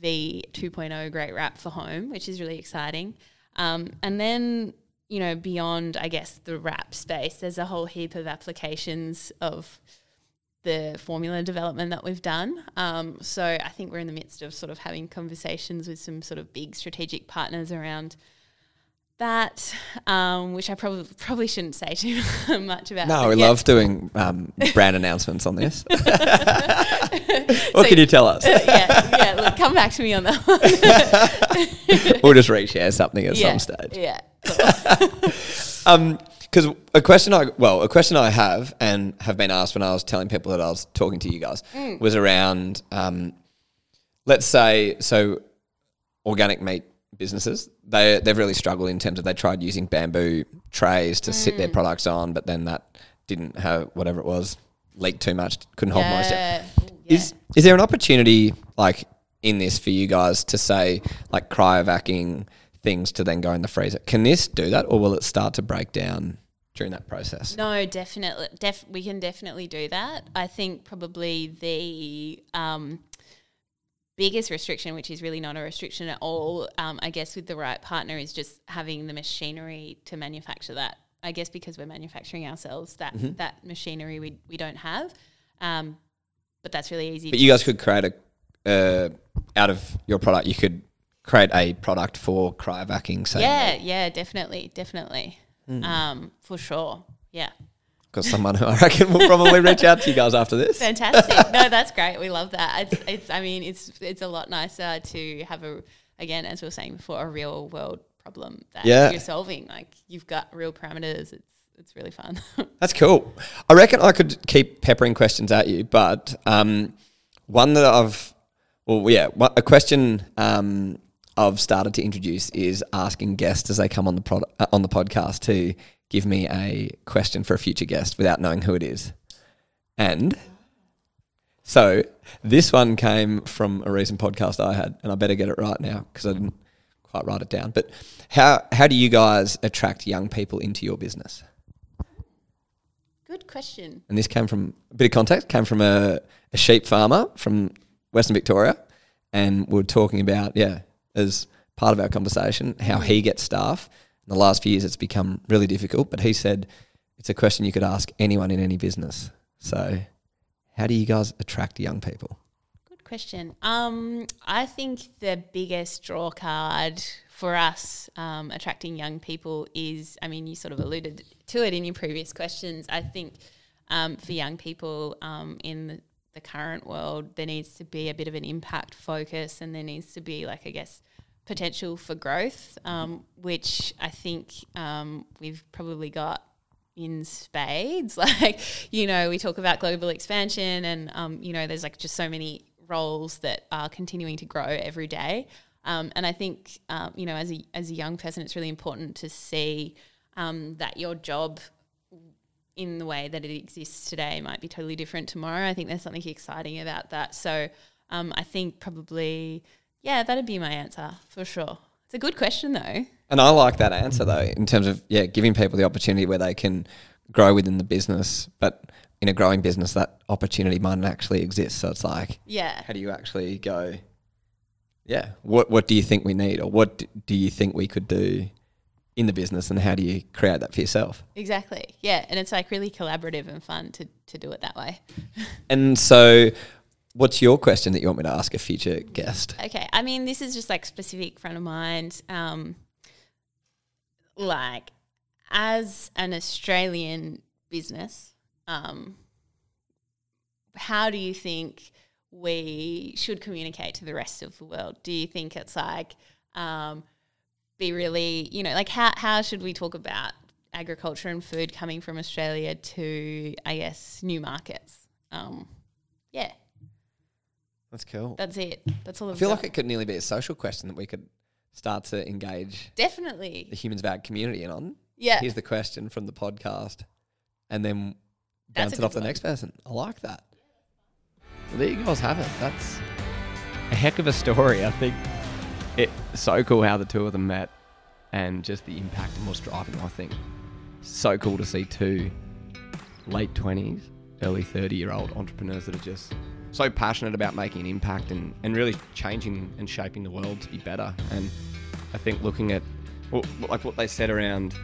the 2.0 great wrap for home, which is really exciting. Um, and then you know beyond, I guess the wrap space, there's a whole heap of applications of the formula development that we've done. Um, so I think we're in the midst of sort of having conversations with some sort of big strategic partners around that, um, which I probably probably shouldn't say too much about. No, we yeah. love doing um, brand announcements on this. what So- can you tell us? yeah, yeah. Look, come back to me on that one. we'll just reshare something at yeah, some stage. Yeah. Um, because a question I well, a question I have and have been asked when I was telling people that I was talking to you guys Mm. was around, um, let's say, so organic meat businesses they they've really struggled in terms of they tried using bamboo trays to sit Mm. their products on, but then that didn't have whatever it was leaked too much, couldn't hold moisture. yeah. Ooh, yeah. Is is there an opportunity like in this for you guys to say like cryovacking things to then go in the freezer? Can this do that, or will it start to break down during that process? No, definitely. Def- we can definitely do that. I think probably the um, biggest restriction, which is really not a restriction at all, um, I guess, with the right partner, is just having the machinery to manufacture that. I guess because we're manufacturing ourselves, that Mm-hmm. that machinery we we don't have. Um, but that's really easy. But you guys could create a uh, out of your product. You could create a product for cryovacking. Say, yeah, yeah, definitely, definitely, Hmm. um, for sure. Yeah. Because someone who I reckon will probably reach out to you guys after this. Fantastic. no, that's great. We love that. It's, it's, I mean, it's, it's a lot nicer to have a, again, as we were saying before, a real world problem that Yeah. you're solving. Like you've got real parameters. It's, it's really fun. That's cool. I reckon I could keep peppering questions at you, but um, one that I've, well, yeah, a question um, I've started to introduce is asking guests as they come on the product, uh, on the podcast to give me a question for a future guest without knowing who it is, and so this one came from a recent podcast I had, and I better get it right now because I didn't quite write it down. But how how do you guys attract young people into your business? Good question. and this came from a bit of context, came from a, a sheep farmer from Western Victoria, and we are talking about yeah, as part of our conversation, how he gets staff. In the last few years, it's become really difficult, but he said it's a question you could ask anyone in any business. So, how do you guys attract young people? Good question. Um, I think the biggest draw card for us um, attracting young people is, I mean, you sort of alluded to it in your previous questions. I think um, for young people um, in the, the current world, there needs to be a bit of an impact focus and there needs to be, like, I guess, potential for growth, um, which I think um, we've probably got in spades. Like, you know, we talk about global expansion and, um, you know, there's like just so many roles that are continuing to grow every day. Um, and I think, um, you know, as a, as a young person, it's really important to see um, that your job in the way that it exists today might be totally different tomorrow. I think there's something exciting about that. So I think probably, yeah, that'd be my answer for sure. It's a good question though. And I like that answer though, in terms of yeah, giving people the opportunity where they can grow within the business, but in a growing business, that opportunity might not actually exist. So it's like, Yeah. how do you actually go? Yeah, what what do you think we need, or what do you think we could do in the business, and how do you create that for yourself? Exactly. Yeah. And it's like really collaborative and fun to, to do it that way. And so, what's your question that you want me to ask a future guest? Okay. I mean, this is just like specific front of mind. Um, like, as an Australian business, um, how do you think we should communicate to the rest of the world? Do you think it's like, um, be really, you know, like how, how should we talk about agriculture and food coming from Australia to, I guess, new markets. Um, yeah, That's cool. that's it. That's all I feel got. like it could nearly be a social question that we could start to engage Definitely. the Humans Bag community in on. Yeah. Here's the question from the podcast, and then That's bounce it off good the one. next person. I like that. Well, there you guys have it. That's a heck of a story. I think it's so cool how the two of them met and just the impact and what's driving. I think so cool to see two late 20s, early 30 year old entrepreneurs that are just so passionate about making an impact and, and really changing and shaping the world to be better. And I think looking at well, like what they said around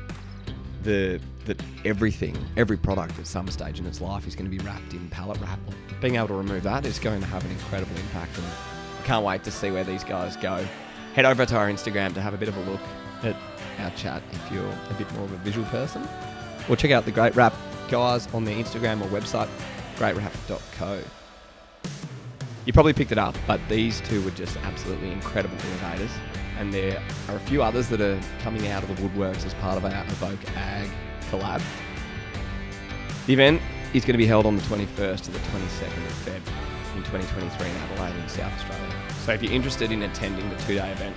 the that everything, every product at some stage in its life is going to be wrapped in pallet wrap. Being able to remove that is going to have an incredible impact, and I can't wait to see where these guys go. Head over to our Instagram to have a bit of a look at our chat if you're a bit more of a visual person, or check out the Great Wrap guys on their Instagram or website, greatwrap.co. You probably picked it up, but these two were just absolutely incredible innovators. And there are a few others that are coming out of the woodworks as part of our Evoke Ag collab. The event is going to be held on the 21st to the 22nd of Feb in 2023 in Adelaide in South Australia. So if you're interested in attending the two-day event,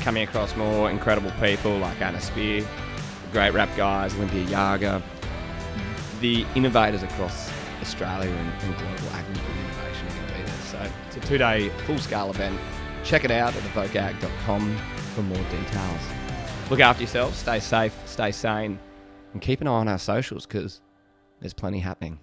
coming across more incredible people like Anna Spear, Great Wrap guys, Olympia Yarger, the innovators across Australia and, and global So it's a two-day full-scale event. Check it out at evokeag.com for more details. Look after yourselves, stay safe, stay sane, and keep an eye on our socials because there's plenty happening.